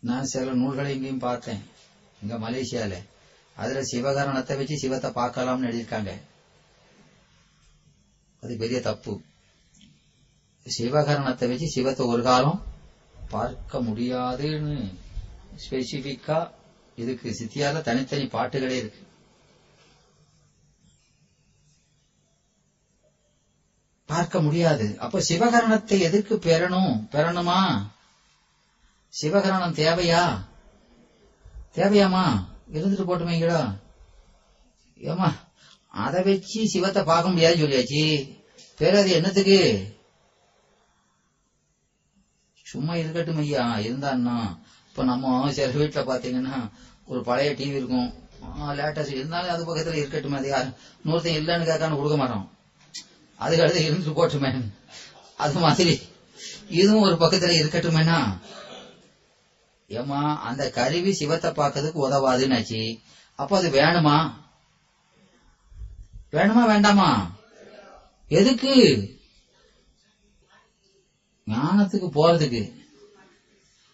நான் சில நூல்களை இங்கேயும் பார்த்தேன். இங்க மலேசியால. அதுல சிவகரணத்தை வச்சு சிவத்தை பார்க்கலாம்னு எழுதியிருக்காங்க. அது பெரிய தப்பு. சிவகரணத்தை வச்சு சிவத்தை ஒரு காலம் பார்க்க முடியாதுன்னு ஸ்பெசிபிக்கா இதுக்கு சித்தியால தனித்தனி பாட்டுகளே இருக்கு. பார்க்க முடியாது. அப்ப சிவகரணத்தை எதுக்கு பெறணும்? பெறணுமா? சிவகரணம் தேவையா? தேவையாமா இருந்துட்டு போட்டுமீங்களா ஏமா அதை வச்சு சிவத்தை பார்க்க முடியாதுன்னு சொல்லியாச்சு. பேர் அது என்னத்துக்கு? சும்மா இருக்கட்டும் ஐயா இருந்தான்னா. இப்ப நம்ம சில வீட்டுல பாத்தீங்கன்னா ஒரு பழைய டிவி இருக்கும். லேட்டஸ்ட் இருந்தாலும் அது பக்கத்துல இருக்கட்டும் அது யாரு இன்னொருத்தன் இல்லைன்னு கேட்கான்னு கொடுக்க மாட்டோம் அதுக்கு அடுத்து இருந்துட்டு போட்டுமே அது மாதிரி. இதுவும் ஒரு பக்கத்துல இருக்கட்டுமேனா ஏமா அந்த கருவி சிவத்தை பார்க்கறதுக்கு உதவாதுன்னாச்சு. அப்போ அது வேணுமா? வேணுமா வேண்டாமா? எதுக்கு? ஞானத்துக்கு போறதுக்கு.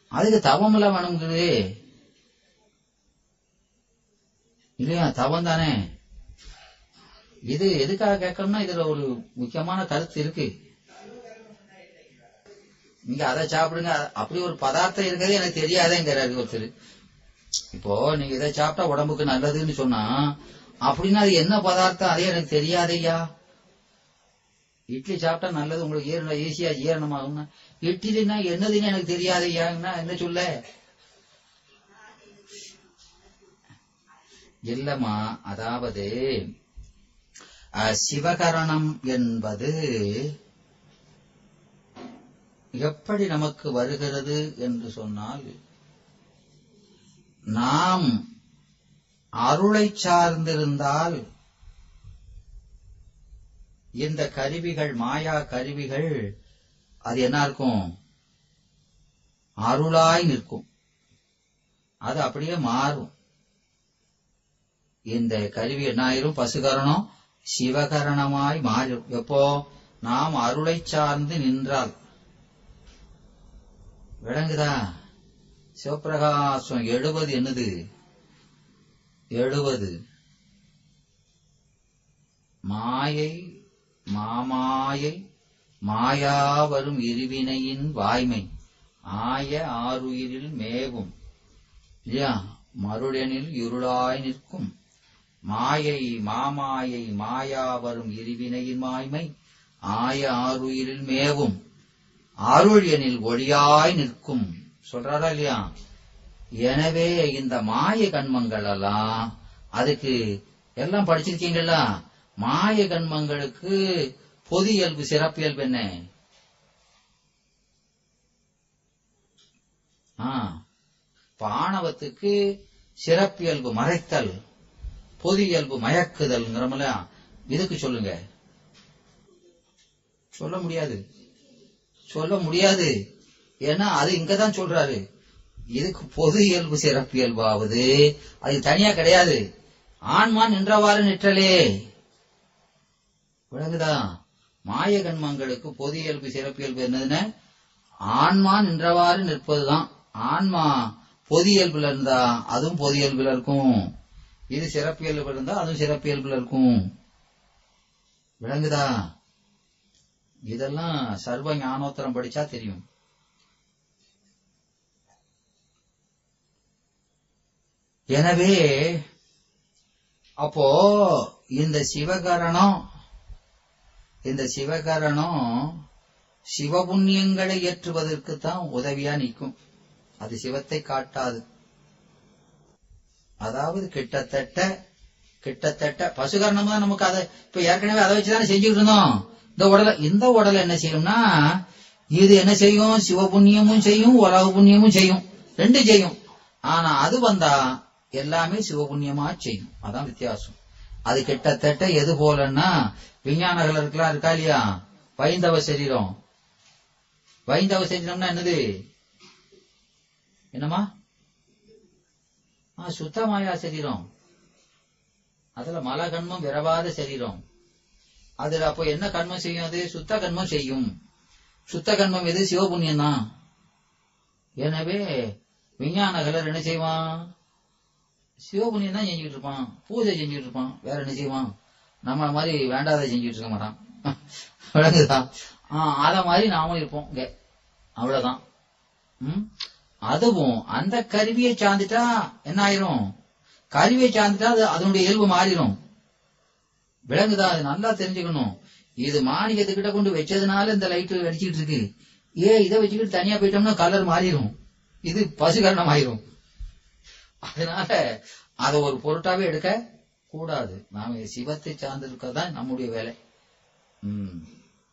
அதுக்கு தவம் எல்லாம் வேணுங்குது இல்லையா? தவம் தானே. இது எதுக்காக கேட்கணும்னா இதுல ஒரு முக்கியமான கருத்து இருக்கு. நீங்க அதை சாப்பிடுங்க. அப்படி ஒரு பதார்த்தம் இருக்கிறது எனக்கு தெரியாதேங்கிறாரு ஒருத்தர். இப்போ நீங்க இதை சாப்பிட்டா உடம்புக்கு நல்லதுன்னு சொன்னா அப்படின்னா அது என்ன பதார்த்தம்? அதே எனக்கு தெரியாதையா இட்லி சாப்பிட்டா நல்லது உங்களுக்கு ஈரண ஈஸியா ஈரணமாகும்னா. இட்லினா என்னதுன்னு எனக்கு தெரியாதையாங்கன்னா என்ன சொல்ல? இல்லம்மா அதாவது அஹ், சிவகரணம் என்பது எப்படி நமக்கு வருகிறது என்று சொன்னால் நாம் அருளை சார்ந்திருந்தால் இந்த கருவிகள் மாயா கருவிகள் அது என்ன இருக்கும்? அருளாய் நிற்கும். அது அப்படியே மாறும். இந்த கருவி என்ன ஆயிரும்? பசுகரணம் சிவகரணமாய் மாறும் எப்போ? நாம் அருளை சார்ந்து நின்றால். விளங்குதா? சிவபிரகாசம் எழுபது என்னது? எழுபது. மாயை மாமாயை மாயா வரும் இருவினையின் வாய்மை. ஆய ஆறுயிரில் மேவும். இல்லையா? மருளெனில் இருளாய் நிற்கும். மாயை மாமாயை மாயா வரும் இருவினையின் வாய்மை. ஆய ஆறுயிரில் மேவும். அருள் ஒளியாய் நிற்கும். சொல்றாரா இல்லையா? எனவே இந்த மாய கண்மங்கள் எல்லாம் அதுக்கு எல்லாம் படிச்சிருக்கீங்களா? மாய கண்மங்களுக்கு பொது இயல்பு சிறப்பியல்பு என்ன? ஆ, பாணவத்துக்கு சிறப்பியல்பு மறைத்தல் பொது இயல்பு மயக்குதல்ங்கிறமல. இதுக்கு சொல்லுங்க. சொல்ல முடியாது. சொல்ல முடியாது. ஏன்னா அது இங்கதான் சொல்றாரு. இதுக்கு பொது இயல்பு சிறப்பியல்பாவது அது தனியா கிடையாது. ஆன்மா நின்றவாறு நிற்றலே. விளங்குதா? மாய கண்மங்களுக்கு பொது இயல்பு சிறப்பியல்பு என்னதுன்னு? ஆன்மா நின்றவாறு நிற்பதுதான். ஆன்மா பொது இயல்புல இருந்தா அதுவும் பொது இயல்புல இருக்கும். இது சிறப்பியல்பு இருந்தா அதுவும் சிறப்பியல்புல இருக்கும். விளங்குதா? இதெல்லாம் சர்வ ஞானோத்தரம் படிச்சா தெரியும். எனவே அப்போ இந்த சிவகரணம் இந்த சிவகரணம் சிவபுண்ணியங்களை ஏற்றுவதற்கு தான் உதவியா நிற்கும். அது சிவத்தை காட்டாது. அதாவது கிட்டத்தட்ட கிட்டத்தட்ட பசுகரணம் தான் நமக்கு அதை இப்ப ஏற்கனவே அதை வச்சுதானே செஞ்சுக்கிட்டு இருந்தோம். இந்த உடலை இந்த உடலை என்ன செய்யும்னா இது என்ன செய்யும்? சிவ புண்ணியமும் செய்யும் உலக புண்ணியமும் செய்யும். ரெண்டு செய்யும். ஆனா அது வந்தா எல்லாமே சிவ புண்ணியமா செய்யும். அதான் வித்தியாசம். அது கிட்டத்தட்ட எது போலன்னா விஞ்ஞான கலருக்குலாம் இருக்கா இல்லையா? வைந்தவ சரீரம். வைந்தவ சரீரம்னா என்னது? என்னமா சுத்தமாயா சரீரம். அதுல மலகண்மம் விரவாத சரீரம். அதுல அப்போ என்ன கர்மம் செய்யும்? அது சுத்த கர்மம் செய்யும். சுத்த கர்மம் எது? சிவபுண்ணியம் தான் எனவே விஞ்ஞான கலர் என்ன செய்வான்? சிவபுண்ணியம் தான் செஞ்சுட்டு இருப்பான். பூஜை செஞ்சுட்டு இருப்பான். வேற என்ன செய்வான்? நம்மள மாதிரி வேண்டாத செஞ்சுட்டு இருக்க மாட்டான். விளங்குதா? ஆஹ் அத மாதிரி நாமும் இருப்போம் இங்க. அவ்வளவுதான். ம்? அதுவும் அந்த கருவியை சார்ந்துட்டா என்ன ஆயிரும்? கருவியை சார்ந்துட்டா அது அதனுடைய இயல்பு மாறிடும் விளங்குதா? அது நல்லா தெரிஞ்சுக்கணும். இது மாணிக்கத்துக்கிட்ட கொண்டு வச்சதுனால இந்த லைட் அடிச்சுட்டு இருக்கு. ஏ இதை வச்சுக்கிட்டு தனியா போயிட்டோம்னா கலர் மாறிடும் இது பசுகரணம் ஆயிரும் அதனால அதை ஒரு பொருட்டாவே எடுக்க கூடாது. நாம சிவத்தை சார்ந்திருக்கதான் நம்முடைய வேலை. ம்.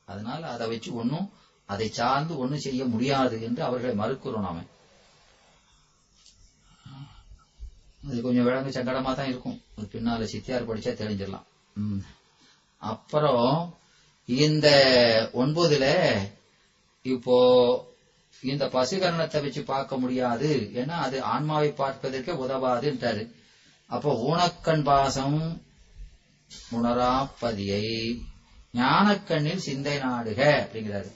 அதனால அதை வச்சு ஒன்னும் அதை சார்ந்து ஒண்ணும் செய்ய முடியாது என்று அவர்களை மறுக்கிறோம் நாம. அது கொஞ்சம் விளங்கு சங்கடமா தான் இருக்கும். ஒரு பின்னால சித்தியார் படிச்சா தெரிஞ்சிடலாம் அப்புறம் இந்த ஒன்பதுல இப்போ இந்த பசுகரணத்தை வச்சு பார்க்க முடியாது. ஏன்னா அது ஆன்மாவை பார்ப்பதற்கே உதவாதுன்றாரு அப்போ ஊனக்கண் பாசம் உணராப்பதியை ஞானக்கண்ணில் சிந்தை நாடுக அப்படிங்கிறாரு.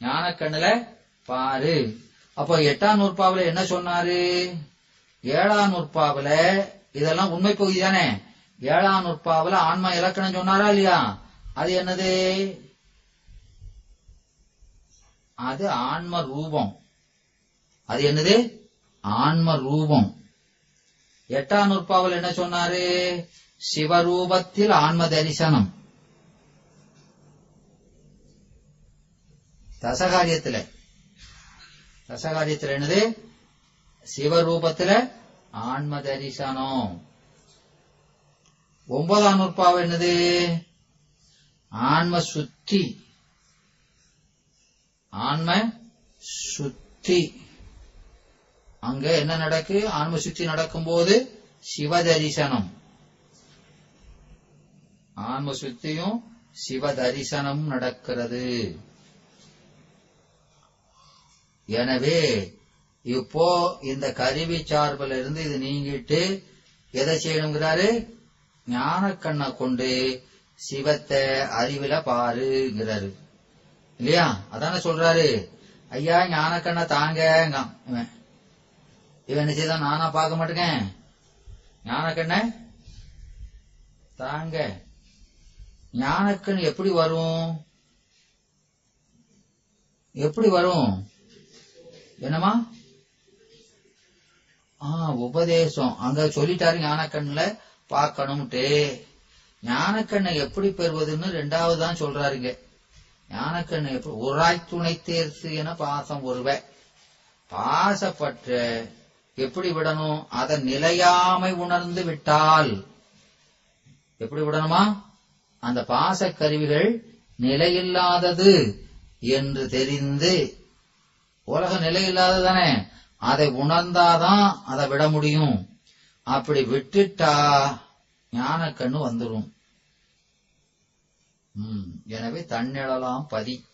ஞானக்கண்ணுல பாரு. அப்போ எட்டாம் நூற்பாவில என்ன சொன்னாரு? ஏழாம் நூற்பாவில இதெல்லாம் உண்மை பகுதி தானே. ஏழாம் நுட்பாவில் ஆன்மா இலக்கணம் சொன்னாரா இல்லையா? அது என்னது? அது ஆன்ம ரூபம். அது என்னது? ஆன்ம ரூபம். எட்டாம் நுட்பாவில் என்ன சொன்னாரு? சிவரூபத்தில் ஆன்ம தரிசனம். தசகாரியத்துல. தசகாரியத்துல என்னது? சிவரூபத்துல ஆன்ம தரிசனம். ஒன்பதாம் நூற்பாவை என்னது? ஆன்ம சுத்தி. ஆன்ம சுத்தி. அங்க என்ன நடக்கு? ஆன்ம சுத்தி நடக்கும்போது சிவதரிசனம். ஆன்ம சுத்தியும் சிவ தரிசனம் நடக்கிறது. எனவே இப்போ இந்த கருவி சார்பில் இருந்து இது நீங்கிட்டு எதை செய்யணுங்கிறாரு? ஞான கண்ணை கொண்டு சிவத்தை அறிவில பாருங்கிறாரு. இல்லையா? அதான சொல்றாரு. ஐயா ஞான கண்ணை தாங்க இவன் இவன் என்ன செய்தான்? நானா பார்க்க மாட்டேங்க. ஞான கண்ணை தாங்க. ஞானக்கண் எப்படி வரும்? எப்படி வரும்? என்னமா ஆ உபதேசம். அங்க சொல்லிட்டாரு ஞானக்கண்ணுல பார்க்கணும்ட்டு. ஞானக்கண்ணை எப்படி பெறுவதுன்னு ரெண்டாவது தான் சொல்றாருங்க. ஞானக்கண்ணை எப்படி உராய் துணை தேர்த்து என பாசம் ஒருவ. பாசப்பற்ற எப்படி விடணும்? அதை நிலையாமை உணர்ந்து விட்டால் எப்படி விடணுமா? அந்த பாச கருவிகள் நிலையில்லாதது என்று தெரிந்து உலக நிலையில்லாதது தானே. அதை உணர்ந்தாதான் அதை விட முடியும். அப்படி விட்டுட்டா ஞானக்கண்ணு வந்துடும் ம், எனவே தன்னிழலாம் பதி.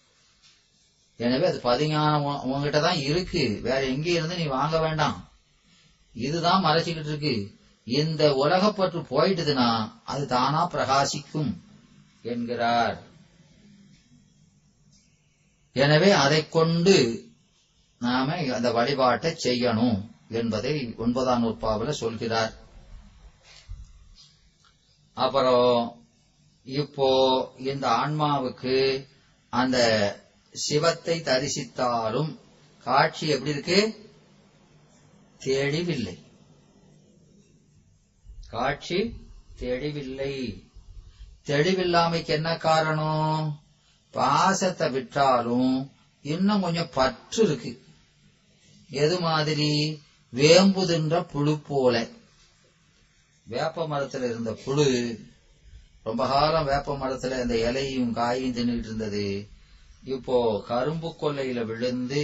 எனவே அது பதிஞானம் உன்- தான் இருக்கு. வேற எங்க இருந்து நீ வாங்க வேண்டாம். இதுதான் மறைச்சுக்கிட்டு இருக்கு. இந்த உலகப்பற்று போயிட்டுதுன்னா அது தானா பிரகாசிக்கும் என்கிறார். எனவே அதை கொண்டு நாம அந்த வழிபாட்டை செய்யணும். என்பதை ஒன்பதாம் நூற்பாவில் சொல்கிறார். அப்புறம் இப்போ இந்த ஆன்மாவுக்கு அந்த சிவத்தை தரிசித்தாலும் காட்சி எப்படி இருக்கு? தெளிவில்லை காட்சி தெளிவில்லை தெளிவில்லாமைக்கு என்ன காரணம்? பாசத்தை விட்டாலும் இன்னும் கொஞ்சம் பற்று இருக்கு. எது மாதிரி? வேம்பு தின்ற புழு போல. வேப்ப மரத்துல இருந்த புழு ரொம்ப காலம் வேப்ப மரத்துல இந்த இலையும் காயும் தின்னுட்டு இருந்தது. இப்போ கரும்பு கொல்லையில விழுந்து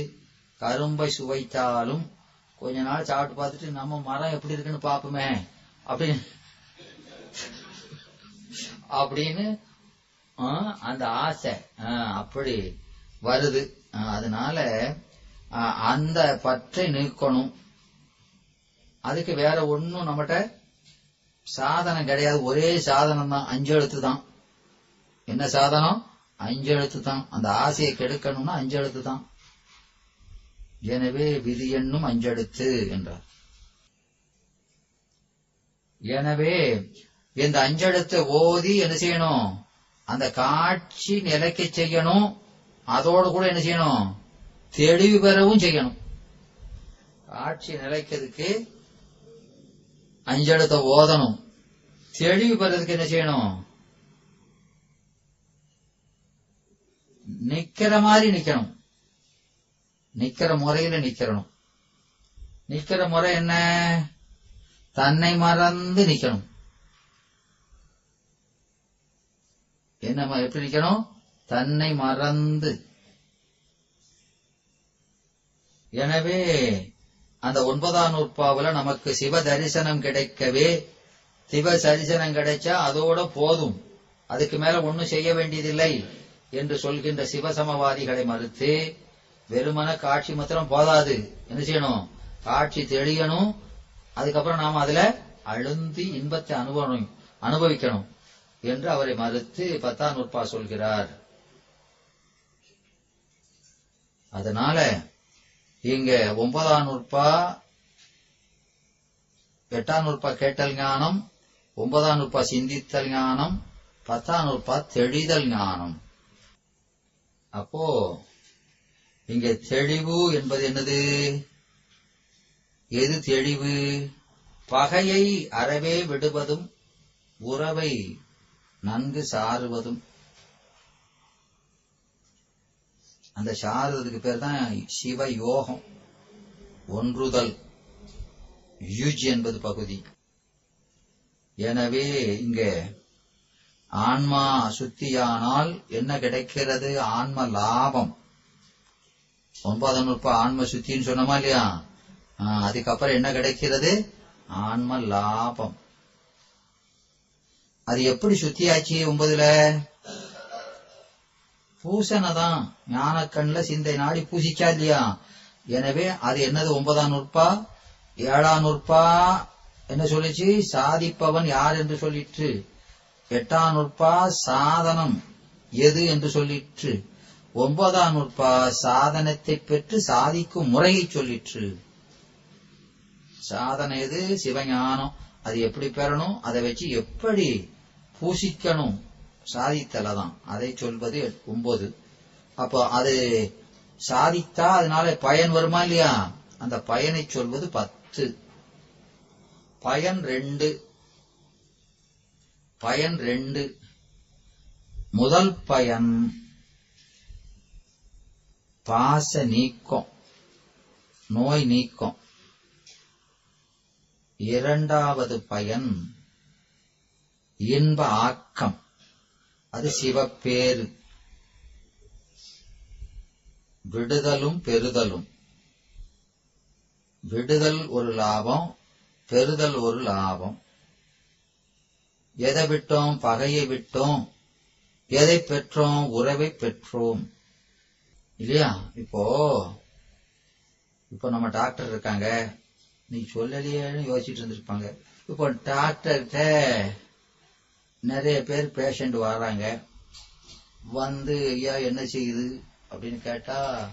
கரும்பை சுவைத்தாலும் கொஞ்ச நாள் சாப்பிட்டு பார்த்துட்டு நம்ம மரம் எப்படி இருக்குன்னு பாப்போமே அப்படின்னு. அப்படின்னு ஆ, அந்த ஆசை ஆ, அப்படி வருது. அதனால அந்த பற்றை நீக்கணும். அதுக்கு வேற ஒண்ணும் நம்மகிட்ட சாதனம் கிடையாது. ஒரே சாதனம் தான் அஞ்சு எழுத்து தான். என்ன சாதனம்? அஞ்சு எழுத்து தான். அந்த ஆசையை கெடுக்கணும்னா அஞ்சு எழுத்து தான். எனவே விதி என்னும் அஞ்செழுத்து என்றார். எனவே இந்த அஞ்செழுத்தை ஓதி என்ன செய்யணும்? அந்த காட்சி நிலைக்க செய்யணும். அதோடு கூட என்ன செய்யணும்? தெளிவு பெறவும் செய்யணும். காட்சி நிலைக்கிறதுக்கு அஞ்செழுத்தை ஓதணும். தெளிவு பெறதுக்கு என்ன செய்யணும்? நிக்கிற மாதிரி நிக்கணும். நிக்கிற முறையில நிக்கிறணும். நிக்கிற முறை என்ன? தன்னை மறந்து நிக்கணும். என்ன எப்படி நிக்கணும்? தன்னை மறந்து. எனவே அந்த ஒன்பதாம் நூற்பாவுல நமக்கு சிவ தரிசனம் கிடைக்கவே சிவ தரிசனம் கிடைச்சா அதோட போதும். அதுக்கு மேல ஒண்ணும் செய்ய வேண்டியதில்லை என்று சொல்கின்ற சிவசமவாதிகளை மறுத்து வெறுமன காட்சி மாத்திரம் போதாது. என்ன செய்யணும்? காட்சி தெளியணும். அதுக்கப்புறம் நாம அதுல அழுந்தி இன்பத்தை அனுபவம் அனுபவிக்கணும் என்று அவரை மறுத்து பத்தாம் நூற்பா சொல்கிறார். அதனால இங்க ஒன்பதாம் நூற்பா எட்டாம் நூற்பா கேட்டல் ஞானம் ஒன்பதாம் நூற்பா சிந்தித்தல் ஞானம் பத்தாம் நூற்பா தெளிதல் ஞானம். அப்போ இங்க தெளிவு என்பது என்னது? எது தெளிவு? பகையை அறவே விடுவதும் உறவை நன்கு சாருவதும் அந்த சாரதத்துக்கு பேர் தான் சிவ யோகம் ஒன்றுதல் யுஜ் என்பது பகுதி. எனவே இங்க ஆன்மா சுத்தியானால் என்ன கிடைக்கிறது? ஆன்ம லாபம். ஒன்பதாம் நூற்பா ஆன்ம சுத்தின்னு சொன்னோமா இல்லையா? அதுக்கப்புறம் என்ன கிடைக்கிறது? ஆன்ம லாபம். அது எப்படி சுத்தியாச்சு ஒன்பதுல? பூசனை தான் ஞானக்கண்ல சிந்தை நாடி பூசிக்கா இல்லையா? எனவே அது என்னது? ஒன்பதாம் நூற்பா? ஏழாம் நூற்பா? என்ன சொல்லிச்சு? சாதிப்பவன் யார் என்று சொல்லிற்று. எட்டாம் நூற்பா? சாதனம். எது என்று சொல்லிற்று. ஒன்பதாம் நூற்பா? சாதனத்தை பெற்று சாதிக்கும் முறையை சொல்லிற்று. சாதனை எது? சிவஞானம். அது எப்படி பெறணும்? அதை வச்சு எப்படி பூசிக்கணும்? சாதித்தலதான். அதை சொல்வது ஒன்பது அப்போ அது சாதித்தா அதனால பயன் வருமா இல்லையா? அந்த பயனை சொல்வது பத்து. பயன் ரெண்டு. பயன் ரெண்டு. முதல் பயன் பாச நீக்கம். நோய் நீக்கம். இரண்டாவது பயன் இன்ப ஆக்கம். அது சிவப்பேறு. விடுதலும் பெறுதலும். விடுதல் ஒரு லாபம் பெறுதல் ஒரு லாபம். எதை விட்டோம்? பகையை விட்டோம். எதை பெற்றோம்? உறவை பெற்றோம். இல்லையா? இப்போ இப்போ நம்ம டாக்டர் இருக்காங்க. நீ சொல்லலையேன்னு யோசிச்சுட்டு இருந்திருப்பாங்க. இப்போ டாக்டர்கிட்ட நிறைய பேர் பேஷண்ட் வராங்க வந்து ஐயா என்ன செய்யுது? அப்படின்னு கேட்டா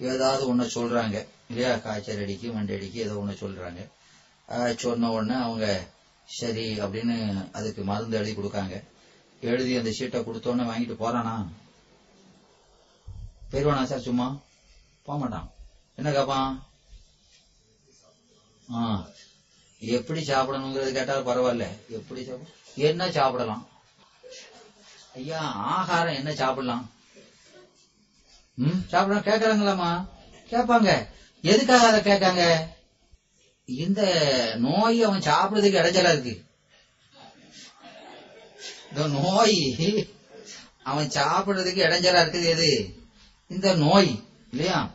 ஏதாவது ஒன்று சொல்றாங்க. இல்லையா காய்ச்சல் அடிக்கு மண்டை அடிக்கு ஏதோ ஒண்ணு சொல்றாங்க. சொன்ன உடனே அவங்க சரி அப்படின்னு அதுக்கு மருந்து எழுதி கொடுக்காங்க. எழுதி அந்த சீட்டை கொடுத்தோன்னே வாங்கிட்டு போறானா? பெருவானா சார் சும்மா? போக மாட்டான். என்ன கேப்பான்? ஆ எப்படி சாப்பிடணுங்கிறது கேட்டாலும் பரவாயில்ல. எப்படி சாப்பிடும் என்ன சாப்பிடலாம்? ஐயா ஆகாரம் என்ன சாப்பிடலாம்? ம் சாப்பிடலாம். கேக்குறாங்களாமா கேட்பாங்க. எதுக்காக அதை கேட்காங்க? இந்த நோய் அவன் சாப்பிடுறதுக்கு இடைஞ்சலா இருக்கு. இந்த நோய் அவன் சாப்பிடுறதுக்கு இடைஞ்சலா இருக்குது. எது? இந்த நோய் இல்லையா?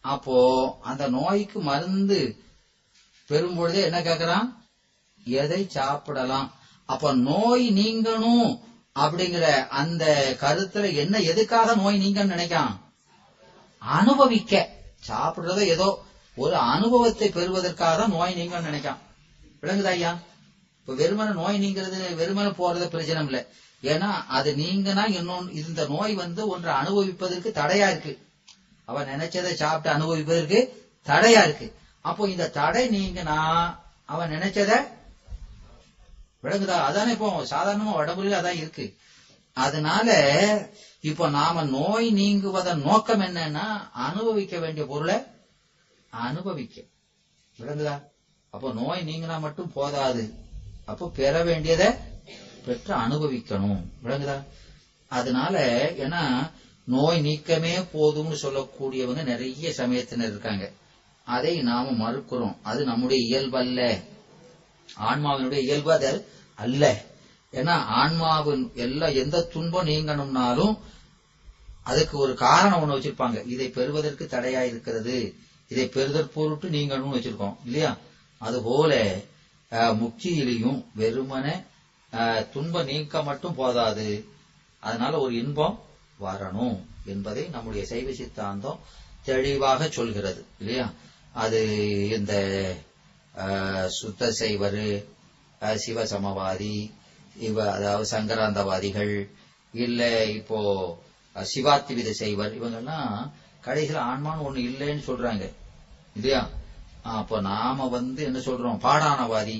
அப்போ அந்த நோய்க்கு மருந்து பெறும்பொழுதே என்ன கேக்குறான் எதை சாப்பிடலாம்? அப்ப நோய் நீங்கணும் அப்படிங்கிற அந்த கருத்துல என்ன எதுக்காக நோய் நீங்கன்னு நினைக்கான்? அனுபவிக்க. சாப்பிடுறத ஏதோ ஒரு அனுபவத்தை பெறுவதற்காக தான் நோய் நீங்கன்னு நினைக்கான். விளங்குதா ஐயா? இப்ப வெறுமனை நோய் நீங்கிறது வெறுமனை போறது பிரச்சனை இல்லை. ஏன்னா அது நீங்கன்னா இன்னொன்று இந்த நோய் வந்து ஒன்று அனுபவிப்பதற்கு தடையா இருக்கு. அவன் நினைச்சதை சாப்பிட்டு அனுபவிப்பதற்கு தடையா இருக்கு. அப்போ இந்த தடை நீங்கன்னா அவன் நினைச்சத விளங்குதா? அதானே இப்போ சாதாரணமா உடம்புல அதான் இருக்கு. அதனால இப்போ நாம நோய் நீங்குவதன் நோக்கம் என்னன்னா அனுபவிக்க வேண்டிய பொருளை அனுபவிக்க. விளங்குதா? அப்போ நோய் நீங்கினா மட்டும் போதாது. அப்போ பெற வேண்டியதை பெற்று அனுபவிக்கணும். விளங்குதா? அதனால ஏன்னா நோய் நீக்கமே போதும்னு சொல்லக்கூடியவங்க நிறைய சமயத்தினர் இருக்காங்க. அதை நாம மறுக்கிறோம். அது நம்முடைய இயல்பல்ல. ஆன்மாவினுடைய இயல்பு அது அல்ல. ஏன்னா ஆன்மாவின் எல்லா எந்த துன்பம் நீங்கணும்னாலும் அதுக்கு ஒரு காரணம் ஒண்ணு வச்சிருப்பாங்க. இதை பெறுவதற்கு தடையா இருக்கிறது. இதை பெறுதற் பொருட்டு நீங்கணும்னு வச்சிருக்கோம். இல்லையா? அது போல முக்தியிலையும் வெறுமனே துன்ப நீக்க மட்டும் போதாது. அதனால ஒரு இன்பம் வரணும் என்பதை நம்முடைய சைவ சித்தாந்தம் தெளிவாக சொல்கிறது. இல்லையா? அது இந்த சுத்த சைவரு சிவசமவாதி இவ அதாவது சங்கராந்தவாதிகள் இல்ல இப்போ சிவாத்திவித செய்வர் இவங்கெல்லாம் கடைசியில் ஆன்மான்னு ஒண்ணு இல்லைன்னு சொல்றாங்க. இல்லையா? அப்போ நாம வந்து என்ன சொல்றோம்? பாடானவாதி.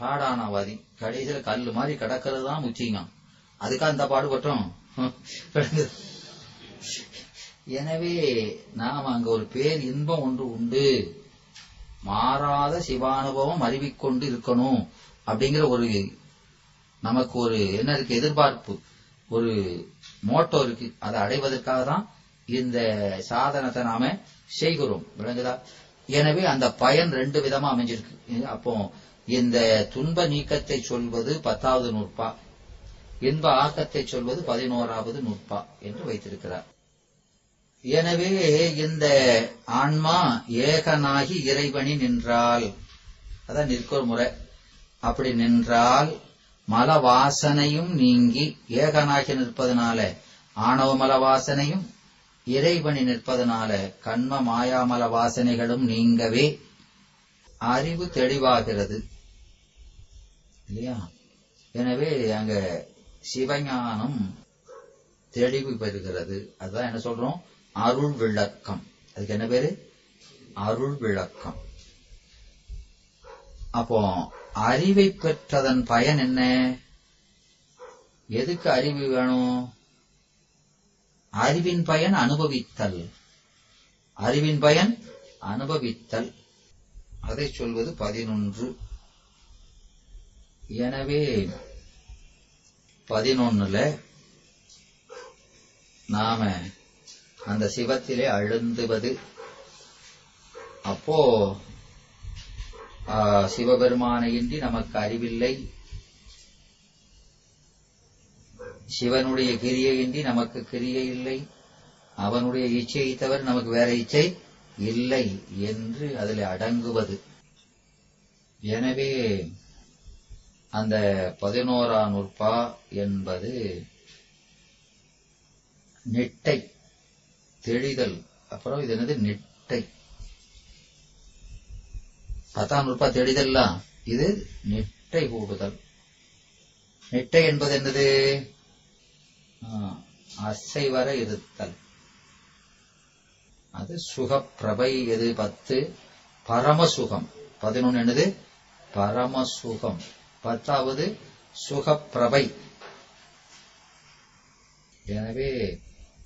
பாடானவாதி. கடைசியில் கல் மாதிரி கிடக்கிறது தான் முச்சிங்கம் அதுக்கா அந்த பாடுபட்டோம் எனவே நாம் அங்க ஒரு பேர் இன்பம் ஒன்று உண்டு. மாறாத சிவானுபவம் அறிவிக்கொண்டு இருக்கணும் அப்படிங்கிற ஒரு நமக்கு ஒரு என்ன இருக்கு எதிர்பார்ப்பு. ஒரு மோட்டோ இருக்கு. அதை அடைவதற்காக தான் இந்த சாதனத்தை நாம செய்கிறோம். விளங்குதா? எனவே அந்த பயன் ரெண்டு விதமா அமைஞ்சிருக்கு. அப்போ இந்த துன்ப நீக்கத்தை சொல்வது பத்தாவது நூற்பா இன்ப ஆக்கத்தை சொல்வது பதினோராவது நூற்பா என்று வைத்திருக்கிறார். எனவே இந்த ஆன்மா ஏகனாகி இறைவனி நின்றால் அதான் நிற்கொரு முறை அப்படி நின்றால் மல வாசனையும் நீங்கி ஏகனாகி நிற்பதனால ஆணவ மல வாசனையும் இறைவனி நிற்பதனால கண்ம மாயாமல வாசனைகளும் நீங்கவே அறிவு தெளிவாகிறது. இல்லையா? எனவே அங்க சிவஞானம் தெளிவு பெறுகிறது. அதுதான் என்ன சொல்றோம்? அருள் விளக்கம் அதுக்கு என்ன பேரு? அருள் விளக்கம் அப்போ அறிவை பெற்றதன் பயன் என்ன? எதுக்கு அறிவு வேணும்? அறிவின் பயன் அனுபவித்தல். அறிவின் பயன் அனுபவித்தல். அதை சொல்வது பதினொன்று. எனவே பதினொன்னுல நாம அந்த சிவத்திலே அழுந்துவது. அப்போ சிவபெருமானையின்றி நமக்கு அறிவில்லை. சிவனுடைய கிரியையின்றி நமக்கு கிரியை இல்லை. அவனுடைய இச்சையை தவிர நமக்கு வேற இச்சை இல்லை என்று அதில் அடங்குவது. எனவே அந்த பதினோரா நுற்பா என்பது நெட்டை. தெளிதல் அப்புறம் இது என்னது? நெட்டை. பத்தாம் நூற்பா தெளிதல்லாம் இது நெட்டை கூடுதல் நெட்டை என்பது என்னது? ஆ, அசைவர இருத்தல். அது சுகப்பிரபை எது? பத்து. பரமசுகம். பதினொன்னு என்னது? பரமசுகம். பத்தாவது சுகப்பிரபை. எனவே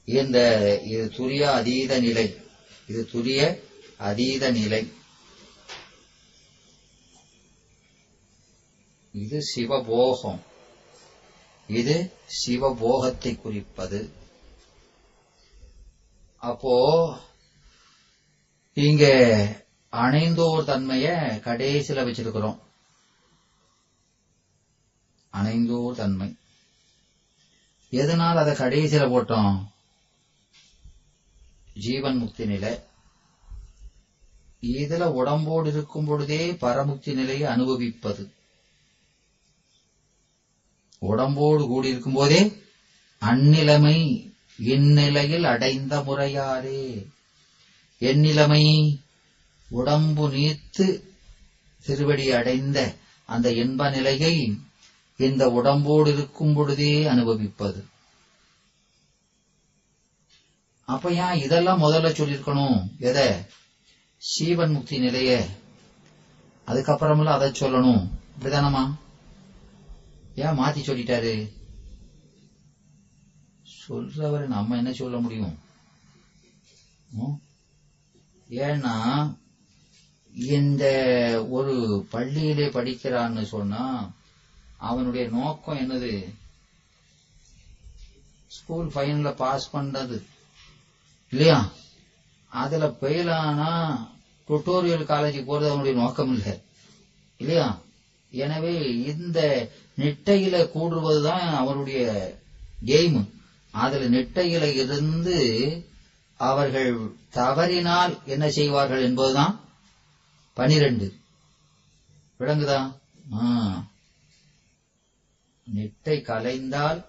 இந்த இது துரிய அதீத நிலை. இது துரிய அதீத நிலை. இது சிவபோகம். இது சிவபோகத்தை குறிப்பது. அப்போ இங்க அணைந்தோர் தன்மைய கடைசியில வச்சிருக்கிறோம். அணைந்தோர் தன்மை. எதனால் அதை கடைசியில போட்டோம்? ஜீவன் முக்தி நிலை. இதுல உடம்போடு இருக்கும் பொழுதே பரமுக்தி நிலையை அனுபவிப்பது. உடம்போடு கூடி இருக்கும் போதே அந்நிலைமை இந்நிலையில் அடைந்த முறையாரே எந்நிலைமை உடம்பு நீத்து திருவடி அடைந்த அந்த இன்ப நிலையை இந்த உடம்போடு இருக்கும் பொழுதே அனுபவிப்பது. அப்ப ஏன் இதெல்லாம் முதல்ல சொல்லியிருக்கணும்? எதை? சீவன் முக்தி நிலைய. அதுக்கப்புறமெல்லாம் அதை சொல்லணும். அப்படிதானம்மா ஏன் மாத்தி சொல்லிட்டாரு? சொல்றவரை நம்ம என்ன சொல்ல முடியும்? ஏன்னா இந்த ஒரு பள்ளியிலே படிக்கிறான்னு சொன்னா அவனுடைய நோக்கம் என்னது? ஸ்கூல் ஃபைனல்ல பாஸ் பண்றது. இல்லையா? அதுல ஃபெயில் ஆனா டுட்டோரியல் காலேஜுக்கு போறது அவனுடைய நோக்கம் இல்லை இல்லையா? எனவே இந்த நெட்டையில கூடுவதுதான் அவருடைய கேம் அதுல நெட்டையில இருந்து அவர்கள் தவறினால் என்ன செய்வார்கள் என்பதுதான் பனிரெண்டு. விளங்குதா? ஆ. நெட்டை கலைந்தால்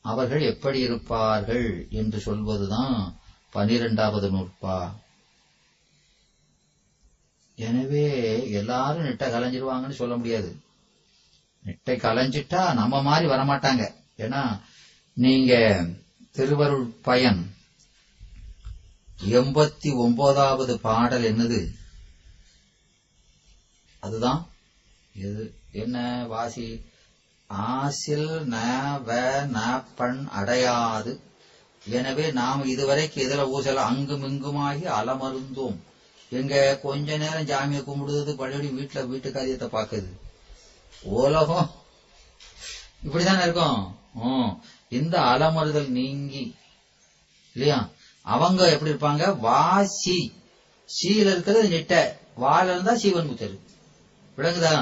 அவர்கள் எப்படி இருப்பார்கள் என்று சொல்வதுதான் பனிரெண்டாவது நூற்பா எனவே எல்லாரும் நெட்டை கலைஞ்சிருவாங்கன்னு சொல்ல முடியாது. நெட்டை கலைஞ்சிட்டா நம்ம மாதிரி வரமாட்டாங்க. ஏன்னா நீங்க திருவருள் பயன் எண்பத்தி ஒன்பதாவது பாடல் என்னது? அதுதான். எது என்ன வாசி? ஆசில் ந வ ந பண் அடையாது. எனவே நாம் இதுவரைக்கு இதுல ஊசல அங்கும் இங்குமாகி அலமருந்தோம். எங்க கொஞ்ச நேரம் ஜாமியை கும்பிடுறது பழையபடி வீட்டுல வீட்டு காரியத்தை பாக்குது உலகம் இப்படிதானே இருக்கும்? இந்த அலமறுதல் நீங்கி இல்லையா? அவங்க எப்படி இருப்பாங்க? வாசி சீல இருக்கிறது நிட்ட. வாழ இருந்தா சீவன் முத்தரு. விளங்குதா?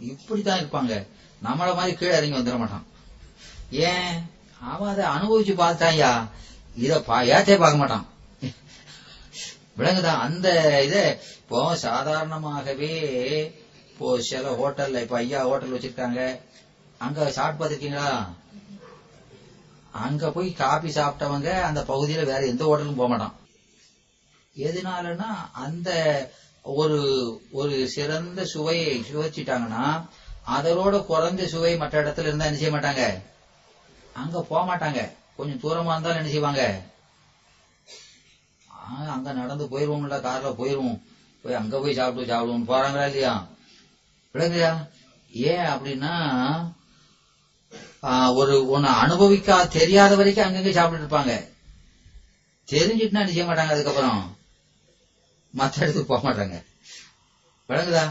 இப்படித்தான் இருப்பாங்க. நம்மள மாதிரி கீழே இறங்கி வந்துட மாட்டான். ஏன்? அவன் அதை அனுபவிச்சு பார்த்தாயா இத பா- ஏத்தே பார்க்க மாட்டான். விளங்குதான் அந்த இத இப்போ சாதாரணமாகவே இப்போ சில ஹோட்டல்ல இப்ப ஐயா ஹோட்டல் வச்சிருக்காங்க. அங்க சாப்பிட்டு பார்த்துருக்கீங்களா? அங்க போய் காபி சாப்பிட்டவங்க அந்த பகுதியில வேற எந்த ஹோட்டலும் போக மாட்டான். எதனாலன்னா அந்த ஒரு ஒரு சிறந்த சுவையை சுவைச்சிட்டாங்கன்னா அதனோட குறைஞ்ச சுவை மற்ற இடத்துல இருந்தா என்ன செய்ய மாட்டாங்க? அங்க போக மாட்டாங்க. கொஞ்சம் தூரமா இருந்தாலும் என்ன செய்வாங்க? அங்க நடந்து போயிருவோம்ல கார்ல போயிருவோம். போய் அங்க போய் சாப்பிட்டு சாப்பிடுவோம் போறாங்களா இல்லையா? விளங்குதா ஏன் அப்படின்னா ஒரு ஒன்னு அனுபவிக்கா தெரியாத வரைக்கும் அங்கங்க சாப்பிட்டு இருப்பாங்க. தெரிஞ்சிட்டுனா என்ன செய்ய மாட்டாங்க அதுக்கப்புறம்? மத்த இடத்துக்கு போக மாட்டாங்க. விளங்குதா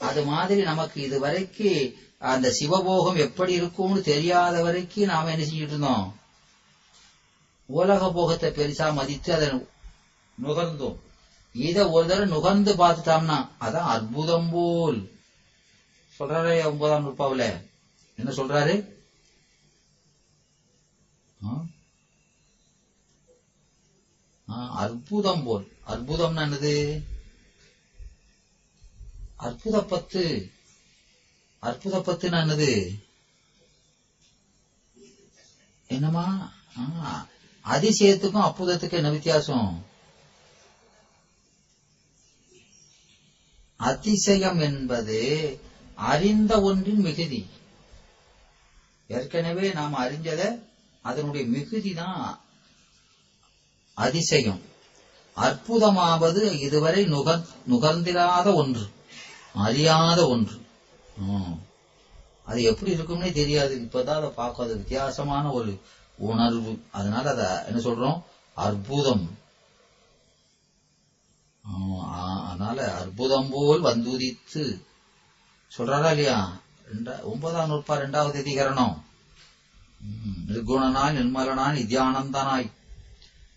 அது மாதிரி நமக்கு இது வரைக்கும் அந்த சிவபோகம் எப்படி இருக்கும்னு தெரியாத வரைக்கும் நாம என்ன செஞ்சுட்டு இருந்தோம்? உலக போகத்தை பெருசா மதித்து அதை நுகர்ந்தோம். இத ஒரு தடவை நுகர்ந்து பார்த்துட்டோம்னா அதான் அற்புதம் போல். சொல்றாரு ஒன்பதாம் நூற்பாவில. என்ன சொல்றாரு? அற்புதம் போல். அற்புதம்னா என்னது? அற்புத பத்து. அற்புத பத்துனா என்னது? என்னமா அதிசயத்துக்கும் அற்புதத்துக்கும் என்ன வித்தியாசம்? அதிசயம் என்பது அறிந்த ஒன்றின் மிகுதி. ஏற்கனவே நாம் அறிஞ்சத அதனுடைய மிகுதி தான் அதிசயம். அற்புதமாவது இதுவரை நுகர் நுகர்ந்திராத ஒன்று அறியாத ஒன்று. அது எப்படி இருக்கும்னே தெரியாது. இப்பதான் அதை பார்க்க அது வித்தியாசமான ஒரு உணர்வு. அதனால அத என்ன சொல்றோம்? அற்புதம். அதனால அற்புதம் போல் வந்துதித்து. சொல்றாரா இல்லையா? ஒன்பதாம் நூற்பா இரண்டாவது அதிகரணம். நிர்குணனாய் நிர்மலனாய் நித்யானந்தனாய்.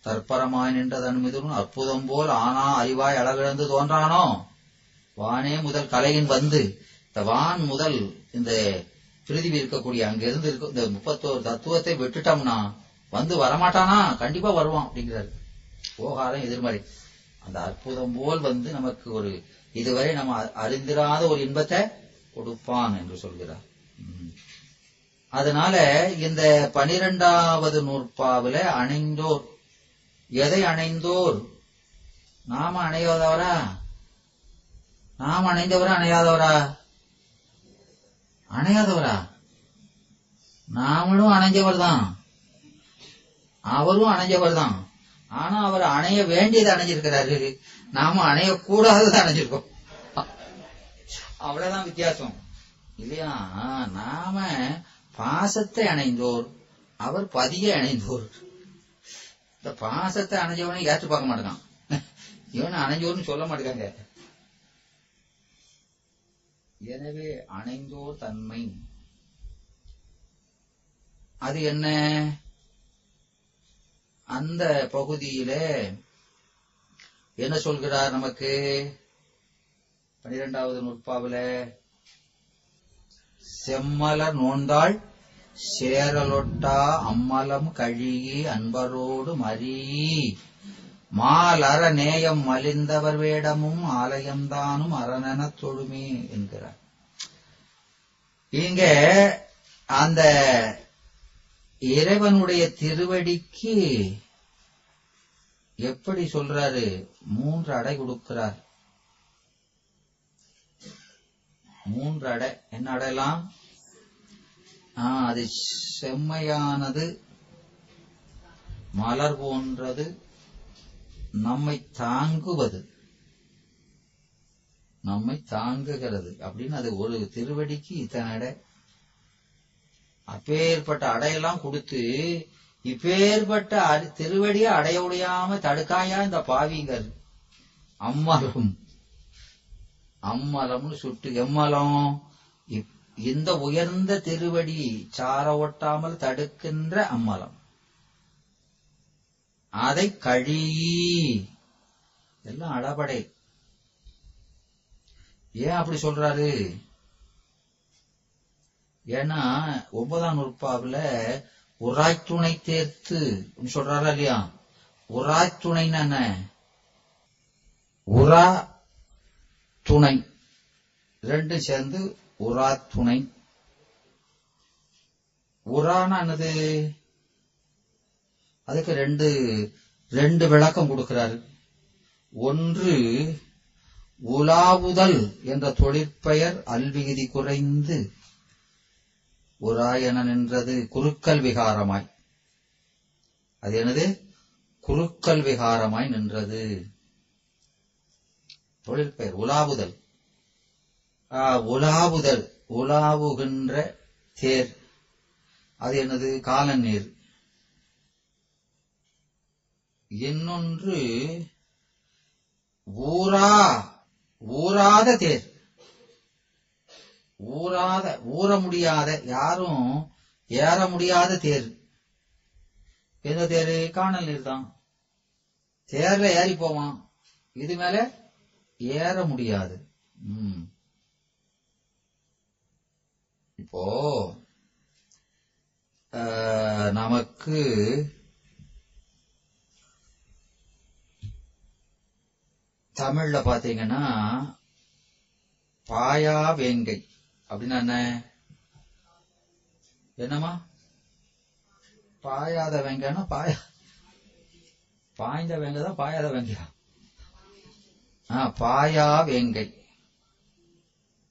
தற்பரமாய் நின்றதன் மிதுன் அற்புதம் போல் ஆனா அறிவாய் அழகிழந்து தோன்றானோ? வானே முதல் கலையின் வந்து. இந்த வான் முதல் இந்த பிரிதிவி இருக்கக்கூடிய அங்கிருந்து இருக்க இந்த முப்பத்தோரு தத்துவத்தை விட்டுட்டோம்னா வந்து வரமாட்டானா? கண்டிப்பா வருவான் அப்படிங்கிறாரு. ஓகாரம் எதிர்மறை. அந்த அற்புதம் போல் வந்து நமக்கு ஒரு இதுவரை நம்ம அறிந்திராத ஒரு இன்பத்தை கொடுப்பான் என்று சொல்கிறார். அதனால இந்த பனிரெண்டாவது நூற்பாவில அணைந்தோர். எதை அணைந்தோர்? நாம அணையாதவரா? நாம் அணைந்தவரா அணையாதவரா? அணையாதவரா? நாமளும் அணைஞ்சவர் தான் அவரும் அணைஞ்சவர் தான் ஆனா அவர் அணைய வேண்டியது அணைஞ்சிருக்கிறாரு. நாம அணையக்கூடாதது அணைஞ்சிருக்கோம். அவ்வளவுதான் வித்தியாசம். இல்லையா? நாம பாசத்தை அணைந்தோர் அவர் பதிய அணைந்தோர். இந்த பாசத்தை அணைஞ்சவனை ஏற்று பார்க்க மாட்டேங்கான் இவன் அணைஞ்சோர்னு சொல்ல மாட்டேங்க எனவே அணைந்தோர் தன்மை. அது என்ன? அந்த பகுதியில என்ன சொல்கிறார் நமக்கு? பனிரெண்டாவது நுட்பாவில செம்மலர் நோந்தாள் சேரலொட்டா அம்மலம் கழுகி அன்பரோடு மறி. மாலர நேயம் மலிந்தவர் வேடமும் ஆலயம்தானும் அரணனத் தொழுமே என்கிறார். இங்க அந்த இறைவனுடைய திருவடிக்கு எப்படி சொல்றாரு? மூன்று அடை கொடுக்கிறார் மூன்று அடை. என்ன அடையலாம்? ஆஹ் அது செம்மையானது மலர் போன்றது நம்மை தாங்குவது. நம்மை தாங்குகிறது. அப்படின்னு அது ஒரு திருவடிக்கு இத்தனை அடை. அப்பேற்பட்ட அடையெல்லாம் கொடுத்து இப்பேற்பட்ட அடி- திருவடியை அடைய உடையாம தடுக்காயா இந்த பாவிங்கள் அம்மலம். அம்மலம்னு சுட்டு எம்மலம்? இப்- இந்த உயர்ந்த திருவடி சார ஒட்டாமல் தடுக்கின்ற அம்மலம். அதை கழி. எல்லாம் அடபடை ஏன் அப்படி சொல்றாரு? ஏன்னா ஒன்பதாம் நூற்பாவில உராய்த்துணை தேர்த்து சொல்றாரா இல்லையா? உராய்த்துணைன்னு என்ன உரா துணை. ரெண்டும் சேர்ந்து உரா துணை. உரானா என்னது? அதுக்கு ரெண்டு ரெண்டு விளக்கம் கொடுக்கிறாரு. ஒன்று உலாவுதல் என்ற தொழிற்பெயர் அல்விகுதி குறைந்து உராயன நின்றது குறுக்கல் விகாரமாய். அது எனது குறுக்கல் விகாரமாய் நின்றது. தொழிற்பெயர் உலாவுதல். ஆ, உலாவுதல் உலாவுகின்ற தேர். அது எனது காலநீர். இன்னொன்று ஊரா ஊராத தேர். ஊராத ஊற முடியாத யாரும் ஏற முடியாத தேர். எந்த தேரு? காணல் நீர் தான். தேர்ல ஏறி போவான். இது மேல ஏற முடியாது. உம் இப்போ ஆஹ், நமக்கு தமிழ்ல பாத்தீங்கன்னா பாயா வேங்கை. அப்படின்னா என்ன? என்னம்மா? பாயாத வெங்காயம்னா பாயா. பாய்ந்த வெங்கை தான் பாயாத வெங்கையா? ஆ பாயா வேங்கை.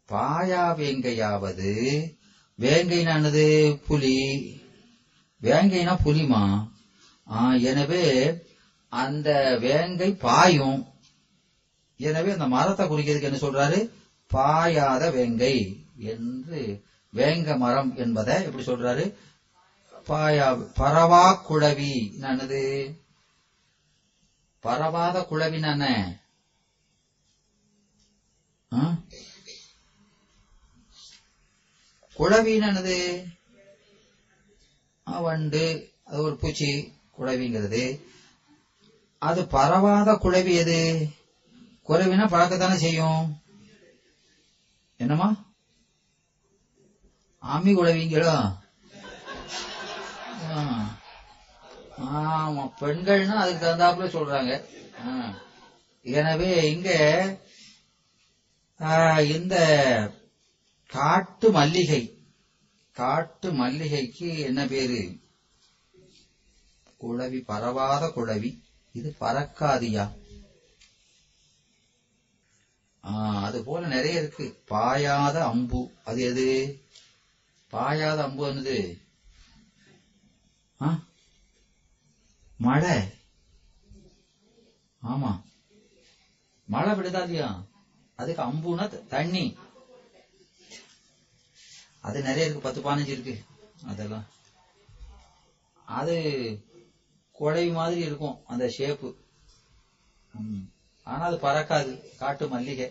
பாயா வேங்கையாவது வேங்கைனானது புலி. வேங்கைனா புலிமா எனவே அந்த வேங்கை பாயும். எனவே அந்த மரத்தை குறிக்கிறதுக்கு என்ன சொல்றாரு? பாயாத வேங்கை என்று வேங்க மரம் என்பதை எப்படி சொல்றாரு? பாயா பரவா குழவி என்னது? பரவாத குழவி என்ன குழவி என்னது? வண்டு. அது ஒரு பூச்சி குழவிங்கிறது. அது பரவாத குழவி எது? குறைவினா பழக்கத்தானே செய்யும். என்னம்மா? ஆமி குழவிங்களோ? ஆமா பெண்கள்னா அதுக்கு தகுந்தாப்புல சொல்றாங்க. எனவே இங்க இந்த காட்டு மல்லிகை காட்டு மல்லிகைக்கு என்ன பேரு? குழவி பரவாத குழவி இது பறக்காதியா? அது போல நிறைய இருக்கு. பாயாத அம்பு. அது எது? பாயாத அம்பு என்னது? ஆ? மழை. ஆமா. மழை விடுதா இல்லையா அதுக்கு அம்புனா தண்ணி. அது நிறைய இருக்கு. பத்து பதினஞ்சு இருக்கு. அதெல்லாம். அது குடை மாதிரி இருக்கும். அந்த ஷேப்பு ஆனா அது பறக்காது. காட்டு மல்லிகை.